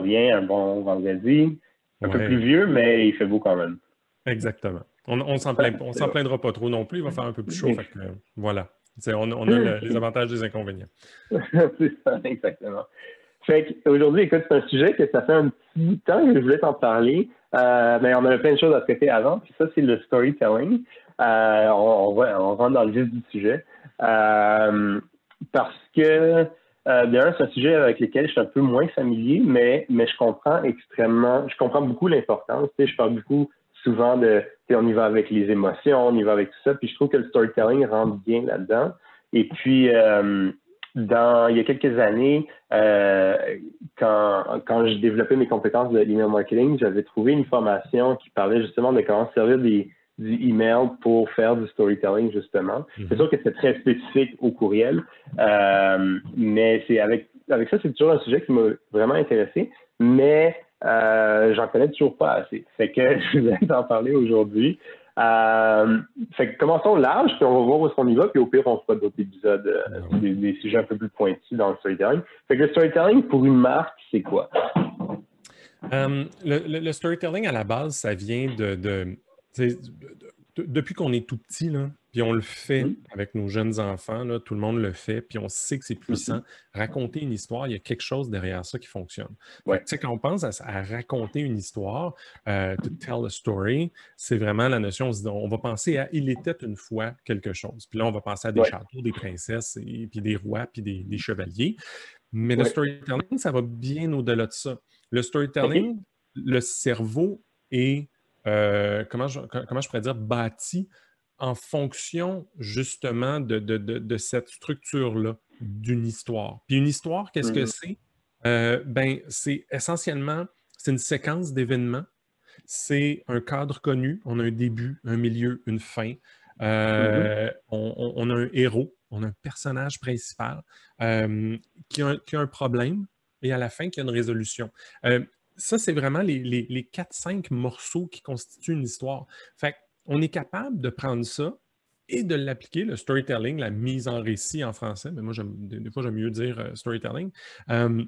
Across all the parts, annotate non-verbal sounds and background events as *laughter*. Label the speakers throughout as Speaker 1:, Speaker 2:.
Speaker 1: va un bon vendredi. Un peu plus vieux, mais il fait beau quand même.
Speaker 2: Exactement. On, on s'en plaindra pas trop non plus, il va faire un peu plus chaud. voilà. On, on, a les avantages et les inconvénients. *laughs*
Speaker 1: c'est ça, exactement. Fait aujourd'hui, écoute, c'est un sujet que ça fait un petit temps que je voulais t'en parler, euh, mais on avait plein de choses à traiter avant. Puis ça, c'est le storytelling. Euh, on, on, rentre dans le vif du sujet. Euh, parce que, d'ailleurs, c'est un sujet avec lequel je suis un peu moins familier, mais, mais je comprends extrêmement, je comprends beaucoup l'importance. Je parle beaucoup souvent de, on y va avec les émotions, on y va avec tout ça. Puis je trouve que le storytelling rentre bien là-dedans. Et puis, euh, dans, il y a quelques années, euh, quand, quand je développais mes compétences de email marketing, j'avais trouvé une formation qui parlait justement de comment servir des, du email pour faire du storytelling, justement. C'est mhm. sûr que c'est très spécifique au courriel, euh, mais c'est avec, avec ça, c'est toujours un sujet qui m'a vraiment intéressé. Mais euh, j'en connais toujours pas assez. Fait que *laughs* je vais t'en parler aujourd'hui. Euh, fait que commençons large, puis on va voir où est-ce qu'on y va, puis au pire, on fera d'autres épisodes, euh, ah des, sujets un peu plus pointus dans le storytelling. Fait que le storytelling, pour une marque, c'est quoi?
Speaker 2: le, storytelling, à la base, ça vient de depuis qu'on est tout petit, là, puis on le fait mmh. avec nos jeunes enfants, là, tout le monde le fait, puis on sait que c'est puissant. Mmh raconter une histoire, il y a quelque chose derrière ça qui fonctionne. Ouais. Quand on pense à, raconter une histoire, euh, to tell a story, c'est vraiment la notion, on, va penser à il était une fois quelque chose. Puis là, on va penser à des châteaux, des princesses, et, puis des rois, puis des, chevaliers. Mais le storytelling, ça va bien au-delà de ça. Le storytelling, le cerveau est euh, comment, je, comment je pourrais dire, bâti en fonction justement de, cette structure-là d'une histoire. Puis une histoire, qu'est-ce que mm-hmm. c'est? Euh, ben, c'est essentiellement, c'est une séquence d'événements. C'est un cadre connu. On a un début, un milieu, une fin. Euh, mm-hmm. on, a un héros, on a un personnage principal qui, a, qui, a, un problème et à la fin qui a une résolution ça, c'est vraiment les, les, les 4-5 morceaux qui constituent une histoire. Fait on est capable de prendre ça et de l'appliquer, le storytelling, la mise en récit en français, mais moi, des fois, j'aime mieux dire euh, storytelling. Euh,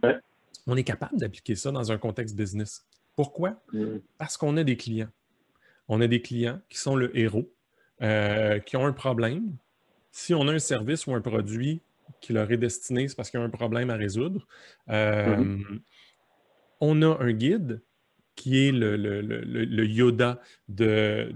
Speaker 2: on est capable d'appliquer ça dans un contexte business. Pourquoi? Mm. Parce qu'on a des clients. On a des clients qui sont le héros, euh, qui ont un problème. Si on a un service ou un produit qui leur est destiné, c'est parce qu'il y a un problème à résoudre. Mm-hmm on a un guide qui est le, Yoda de,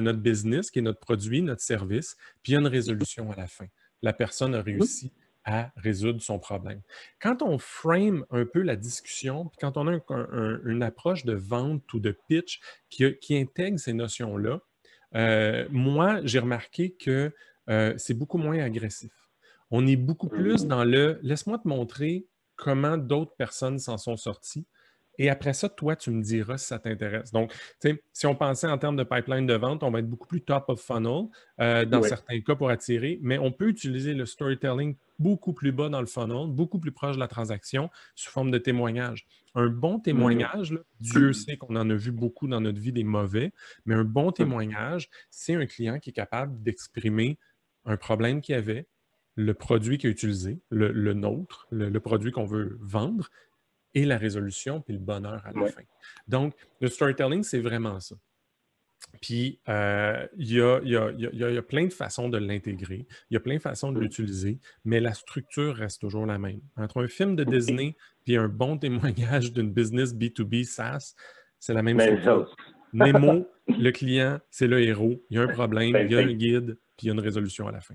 Speaker 2: notre business, qui est notre produit, notre service, puis il y a une résolution à la fin. La personne a réussi à résoudre son problème. Quand on frame un peu la discussion, quand on a une approche de vente ou de pitch qui, qui intègre ces notions-là, euh, moi, j'ai remarqué que euh, c'est beaucoup moins agressif. On est beaucoup plus dans le laisse-moi te montrer comment d'autres personnes s'en sont sorties. Et après ça, toi, tu me diras si ça t'intéresse. Donc, si on pensait en termes de pipeline de vente, on va être beaucoup plus top of funnel euh, dans certains cas pour attirer, mais on peut utiliser le storytelling beaucoup plus bas dans le funnel, beaucoup plus proche de la transaction, sous forme de témoignage. Un bon mm-hmm. témoignage, Dieu sait qu'on en a vu beaucoup dans notre vie des mauvais, mais un bon témoignage, c'est un client qui est capable d'exprimer un problème qu'il avait, le produit qui est utilisé, le, nôtre, le, produit qu'on veut vendre, et la résolution, puis le bonheur à la fin. Donc, le storytelling, c'est vraiment ça. Puis, il y, a, plein de façons de l'intégrer, il y a plein de façons de l'utiliser, mais la structure reste toujours la même. Entre un film de Disney et un bon témoignage d'une business B2B SaaS, c'est la même, chose. *laughs* Nemo, le client, c'est le héros, il y a un problème, il y a un guide, puis il y a une résolution à la fin.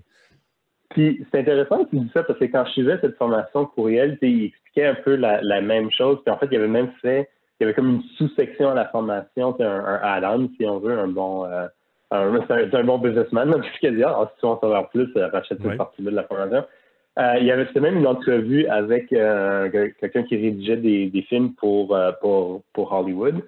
Speaker 1: Puis c'est intéressant que tu dis ça parce que quand je suivais cette formation courriel, il expliquait un peu la, même chose. Puis en fait, il avait même fait, il y avait comme une sous-section à la formation, c'est un, un add-on, si on veut, un bon, euh, c'est un, bon businessman. *laughs* Puis il ah, si tu veux en savoir plus, euh, rachète cette partie-là de la formation. Euh, il y avait même une entrevue avec euh, quelqu'un qui rédigeait des, des films pour, pour, pour Hollywood.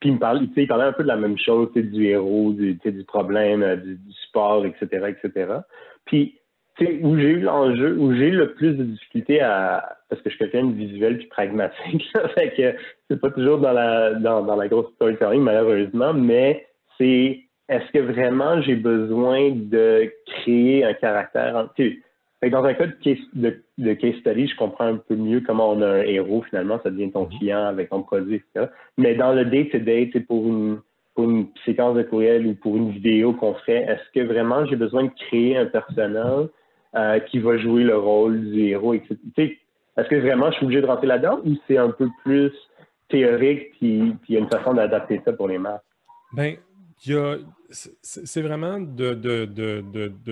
Speaker 1: puis il me parlait, il parlait un peu de la même chose, du héros, du, du problème, du, du, sport, etc., etc. Puis, tu sais, où j'ai eu l'enjeu, où j'ai eu le plus de difficultés à. Parce que je suis quelqu'un de visuel puis pragmatique, *laughs* fait que c'est pas toujours dans la, dans, dans la grosse storytelling, malheureusement, mais c'est est-ce que vraiment j'ai besoin de créer un caractère. Tu dans un cas de case, de, case, study, je comprends un peu mieux comment on a un héros, finalement, ça devient ton mm-hmm. client avec ton produit, etc. Mais dans le day-to-day, c'est pour une, pour une séquence de courriel ou pour une vidéo qu'on fait, est-ce que vraiment j'ai besoin de créer un personnage euh, qui va jouer le rôle du héros, etc. Est-ce que vraiment je suis obligé de rentrer là-dedans ou c'est un peu plus théorique puis il y a une façon d'adapter ça pour les marques?
Speaker 2: Ben, c'est vraiment de,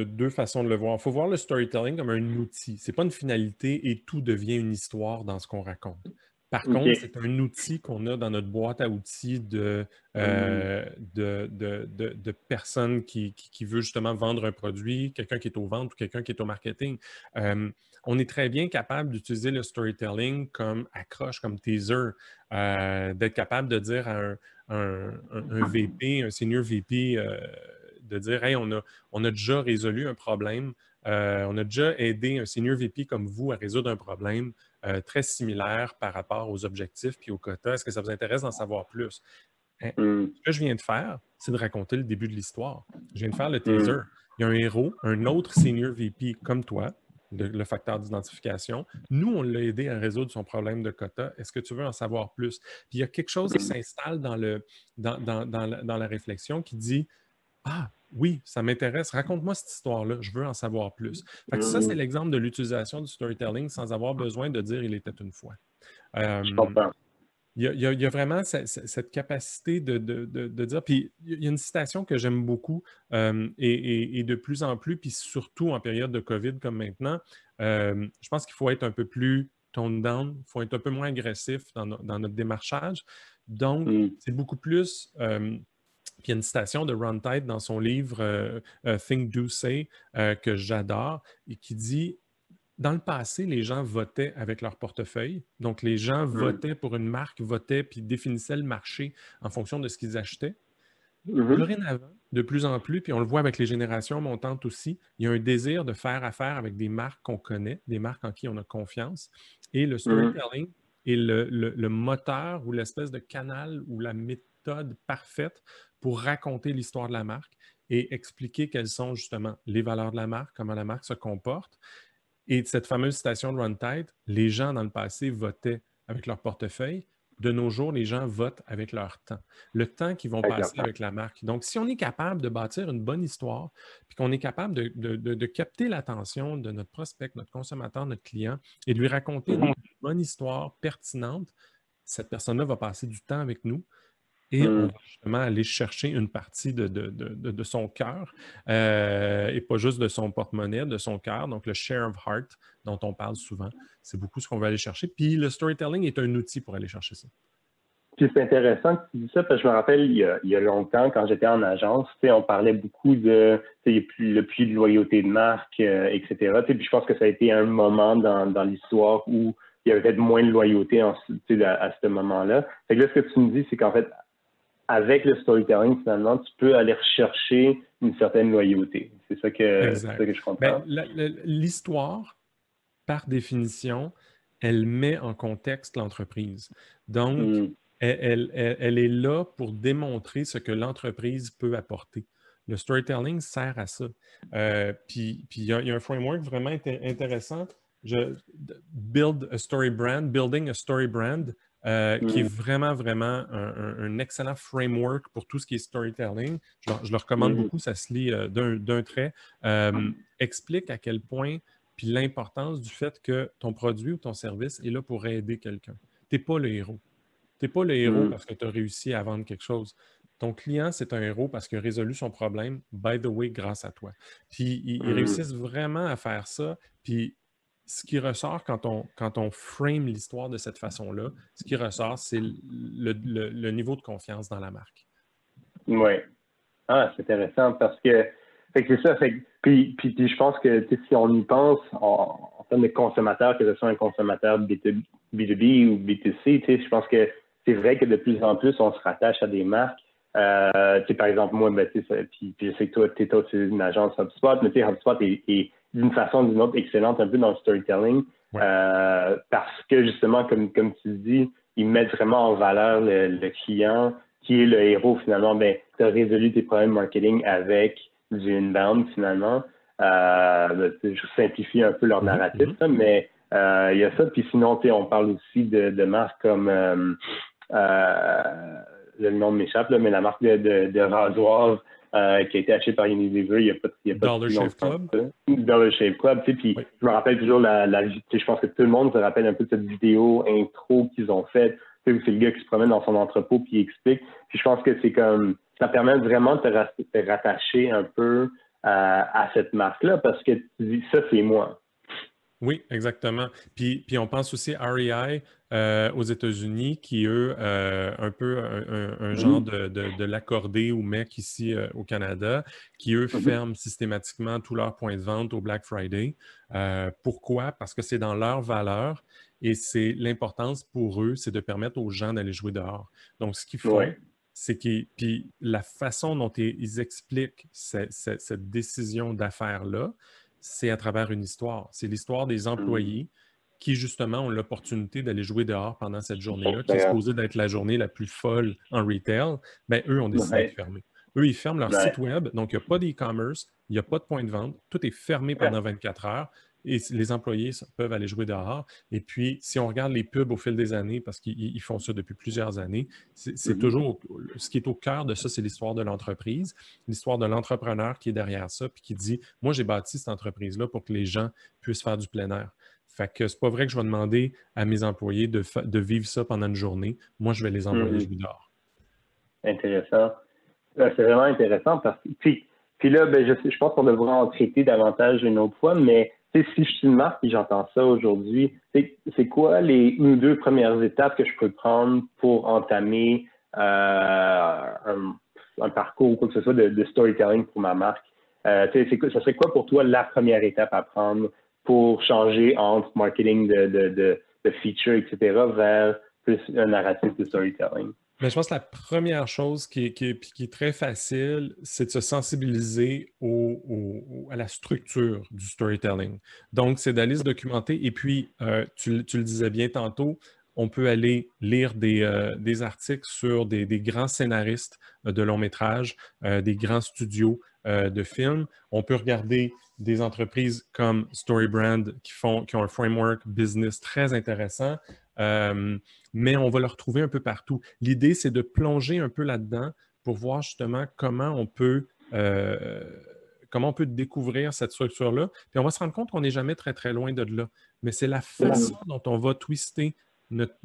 Speaker 2: deux façons de le voir. Il faut voir le storytelling comme un outil. Ce n'est pas une finalité et tout devient une histoire dans ce qu'on raconte. Par contre, c'est un outil qu'on a dans notre boîte à outils de, euh, de, personnes qui, qui, veut justement vendre un produit, quelqu'un qui est aux ventes ou quelqu'un qui est au marketing. Euh, on est très bien capable d'utiliser le storytelling comme accroche, comme teaser, euh, d'être capable de dire à un, un, VP, un senior VP, de dire Hey, on a, on a déjà résolu un problème, euh, on a déjà aidé un senior VP comme vous à résoudre un problème euh, très similaire par rapport aux objectifs puis aux quotas. Est-ce que ça vous intéresse d'en savoir plus? Hein, mm. Ce que je viens de faire, c'est de raconter le début de l'histoire. Je viens de faire le mm. teaser. Il y a un héros, un autre senior VP comme toi, le facteur d'identification. Nous, on l'a aidé à résoudre son problème de quota. Est-ce que tu veux en savoir plus? Puis il y a quelque chose qui s'installe dans, le, dans, dans, la, réflexion qui dit Ah, oui, ça m'intéresse. Raconte-moi cette histoire-là. Je veux en savoir plus. ça, c'est l'exemple de l'utilisation du storytelling sans avoir besoin de dire il était une fois.
Speaker 1: Euh,
Speaker 2: il y, a, vraiment cette, capacité de, dire. Puis il y a une citation que j'aime beaucoup euh, et, de plus en plus, puis surtout en période de COVID comme maintenant, euh, je pense qu'il faut être un peu plus toned down, il faut être un peu moins agressif dans, notre démarchage. Donc, mm. c'est beaucoup plus. Euh, puis il y a une citation de Ron Tide dans son livre Think, Do, Say que j'adore et qui dit dans le passé, les gens votaient avec leur portefeuille. Donc, les gens votaient pour une marque, votaient puis définissaient le marché en fonction de ce qu'ils achetaient. Mm de plus en plus, puis on le voit avec les générations montantes aussi, il y a un désir de faire affaire avec des marques qu'on connaît, des marques en qui on a confiance. Et le storytelling est le, moteur ou l'espèce de canal ou la méthode parfaite pour raconter l'histoire de la marque et expliquer quelles sont justement les valeurs de la marque, comment la marque se comporte et cette fameuse citation de Run Tide, les gens dans le passé votaient avec leur portefeuille. De nos jours, les gens votent avec leur temps, le temps qu'ils vont passer avec la marque. Donc, si on est capable de bâtir une bonne histoire, puis qu'on est capable de, capter l'attention de notre prospect, notre consommateur, notre client, et de lui raconter une bonne histoire pertinente, cette personne-là va passer du temps avec nous, et on mmh. va justement aller chercher une partie de, son cœur euh, et pas juste de son porte-monnaie, de son cœur. Donc, le share of heart dont on parle souvent, c'est beaucoup ce qu'on va aller chercher. Puis, le storytelling est un outil pour aller chercher ça.
Speaker 1: Puis c'est intéressant que tu dis ça, parce que je me rappelle, il y a, longtemps, quand j'étais en agence, on parlait beaucoup de le puits de loyauté de marque, euh, etc. Puis je pense que ça a été un moment dans, l'histoire où il y avait peut-être moins de loyauté à, à, ce moment-là. Fait que là, ce que tu me dis, c'est qu'en fait, avec le storytelling, finalement, tu peux aller rechercher une certaine loyauté. C'est ça que, que je comprends.
Speaker 2: Ben, l'histoire, par définition, elle met en contexte l'entreprise. Donc, hmm. elle, est là pour démontrer ce que l'entreprise peut apporter. Le storytelling sert à ça. Euh, puis, il y, a un framework vraiment intéressant. Je, build a story brand, building a story brand. Euh, qui est mm. vraiment, vraiment un, excellent framework pour tout ce qui est storytelling. Je, le recommande mm. beaucoup, ça se lit euh, d'un trait. Euh, explique à quel point, puis l'importance du fait que ton produit ou ton service est là pour aider quelqu'un. Tu n'es pas le héros. Tu n'es pas le héros mm. parce que tu as réussi à vendre quelque chose. Ton client, c'est un héros parce qu'il a résolu son problème, by the way, grâce à toi. Puis ils, ils réussissent vraiment à faire ça. Puis ce qui ressort quand on, quand on frame l'histoire de cette façon-là, ce qui ressort, c'est le, niveau de confiance dans la marque.
Speaker 1: Oui. Ah, c'est intéressant parce que c'est ça. puis, puis, je pense que si on y pense en, termes de consommateurs, que ce soit un consommateur B2B, ou B2C, je pense que c'est vrai que de plus en plus, on se rattache à des marques. Euh, par exemple, moi, ben, puis, puis, je sais que toi, tu es une agence HubSpot, mais HubSpot est, est d'une façon ou d'une autre excellente un peu dans le storytelling euh, parce que justement, comme, comme tu dis, ils mettent vraiment en valeur le, client qui est le héros finalement. Ben, tu as résolu tes problèmes marketing avec du inbound finalement. ben, je simplifie un peu leur mm-hmm. narratif, mm-hmm. mais il y a ça. Puis sinon, on parle aussi de, de marques comme le nom m'échappe, mais la marque de, de, de rasoir euh, qui a été acheté par Unilever il n'y a pas, il y a pas
Speaker 2: Dollar Shave Club?
Speaker 1: Dollar Shave Club, tu sais, puis je me rappelle toujours la, la je pense que tout le monde se rappelle un peu de cette vidéo intro qu'ils ont faite, tu sais, c'est le gars qui se promène dans son entrepôt puis il explique. Puis je pense que c'est comme, ça permet vraiment de te, rattacher un peu à, à cette marque-là parce que tu dis, ça, c'est moi.
Speaker 2: Oui, exactement. Puis, puis on pense aussi à REI euh, aux États-Unis, qui eux, euh, un peu un, genre de, de, l'accordé ou mec ici euh, au Canada, qui eux mm-hmm. ferment systématiquement tous leurs points de vente au Black Friday. pourquoi? Parce que c'est dans leur valeur et c'est l'importance pour eux, c'est de permettre aux gens d'aller jouer dehors. Donc, ce qu'ils font, c'est que puis la façon dont ils expliquent cette décision d'affaires-là, c'est à travers une histoire. C'est l'histoire des mmh. employés qui, justement, ont l'opportunité d'aller jouer dehors pendant cette journée-là, qui est supposée d'être la journée la plus folle en retail. Bien, eux ont décidé de fermer. Eux, ils ferment leur site web, donc il n'y a pas d'e-commerce, il n'y a pas de point de vente, tout est fermé pendant 24 heures et les employés peuvent aller jouer dehors. Et puis, si on regarde les pubs au fil des années, parce qu'ils font ça depuis plusieurs années, c'est mm-hmm. toujours ce qui est au cœur de ça, c'est l'histoire de l'entreprise, l'histoire de l'entrepreneur qui est derrière ça, puis qui dit Moi, j'ai bâti cette entreprise-là pour que les gens puissent faire du plein air. Fait que c'est pas vrai que je vais demander à mes employés de, vivre ça pendant une journée. Moi, je vais les envoyer mm-hmm. jouer dehors.
Speaker 1: Intéressant. C'est vraiment intéressant parce que, puis, là, ben, je, je pense qu'on devrait en traiter davantage une autre fois, mais si je suis une marque et j'entends ça aujourd'hui, c'est quoi les une ou deux premières étapes que je peux prendre pour entamer euh, un, parcours ou quoi que ce soit de, storytelling pour ma marque? Euh, serait quoi pour toi la première étape à prendre pour changer entre marketing de, de, de, de feature, etc., vers plus un narratif de storytelling?
Speaker 2: Mais je pense que la première chose qui est, très facile, c'est de se sensibiliser à la structure du storytelling. Donc, c'est d'aller se documenter. Et puis, euh, tu, le disais bien tantôt, on peut aller lire des, euh, articles sur des, grands scénaristes euh, de long métrage, des grands studios de films. On peut regarder des entreprises comme Storybrand qui, font, qui ont un framework business très intéressant. Euh, mais on va le retrouver un peu partout. L'idée, c'est de plonger un peu là-dedans pour voir justement comment on peut, euh, comment on peut découvrir cette structure-là. Puis on va se rendre compte qu'on n'est jamais très, très loin de là. Mais c'est la façon dont on va twister notre,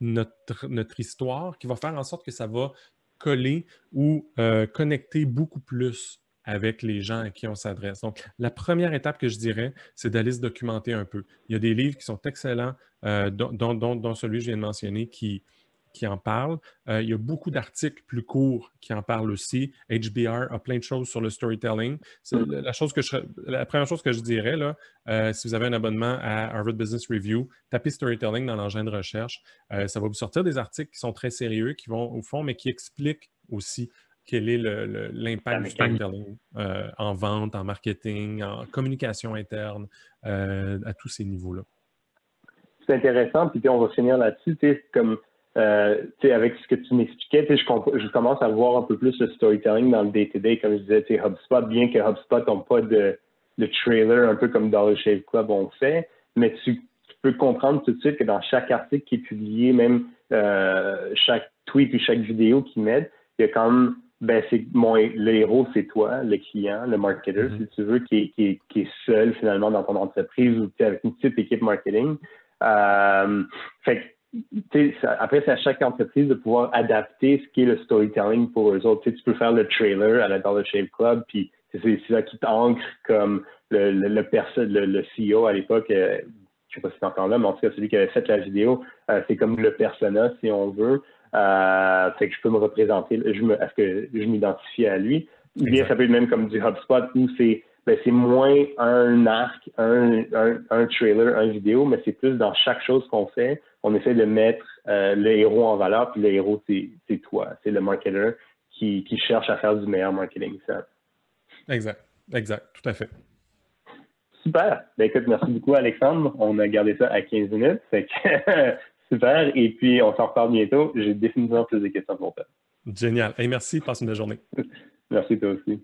Speaker 2: notre, histoire qui va faire en sorte que ça va coller ou euh, connecter beaucoup plus avec les gens à qui on s'adresse. Donc, la première étape que je dirais, c'est d'aller se documenter un peu. Il y a des livres qui sont excellents, euh, dont, celui que je viens de mentionner, qui, qui en parle. Euh, il y a beaucoup d'articles plus courts qui en parlent aussi. HBR a plein de choses sur le storytelling. Mm. La, chose que je, la première chose que je dirais, là, euh, si vous avez un abonnement à Harvard Business Review, tapez storytelling dans l'engin de recherche. ça va vous sortir des articles qui sont très sérieux, qui vont au fond, mais qui expliquent aussi quel est l'impact du storytelling euh, en vente, en marketing, en communication interne, euh, à tous ces niveaux-là?
Speaker 1: C'est intéressant, puis on va finir là-dessus, comme euh, avec ce que tu m'expliquais, je, je, commence à voir un peu plus le storytelling dans le day-to-day, comme je disais, HubSpot, bien que HubSpot n'a pas de, trailer, un peu comme Dollar Shave Club on fait, mais tu, peux comprendre tout de suite que dans chaque article qui est publié, même chaque tweet ou chaque vidéo qu'ils mettent, il y a quand même ben c'est mon le héros, c'est toi, le client, le marketer, mm-hmm. si tu veux, qui est, qui, est, seul finalement dans ton entreprise ou avec une petite équipe marketing. Euh, fait après, c'est à chaque entreprise de pouvoir adapter ce qui est le storytelling pour eux autres. Tu, tu peux faire le trailer à la Dollar Shave Club, puis c'est ça qui t'ancre comme le, le, le, le, CEO à l'époque, euh, je sais pas si c'est encore là, mais en tout cas, celui qui avait fait la vidéo, euh, c'est comme le persona, si on veut. Euh, fait que je peux me représenter, je me, est-ce que je m'identifie à lui? Ou bien ça peut être même comme du HubSpot où c'est ben, c'est moins un arc, un, un, trailer, un vidéo, mais c'est plus dans chaque chose qu'on fait, on essaie de mettre euh, le héros en valeur, puis le héros, c'est toi, c'est le marketer qui, qui, cherche à faire du meilleur marketing. Ça.
Speaker 2: Exact, exact, tout à fait.
Speaker 1: Super. Ben, écoute, merci beaucoup, Alexandre. On a gardé ça à 15 minutes. Fait que *laughs* Super. Et puis, on s'en reparle bientôt. J'ai définitivement plus de questions pour toi.
Speaker 2: Génial. Et merci. Passe une belle journée. *laughs*
Speaker 1: merci, toi aussi.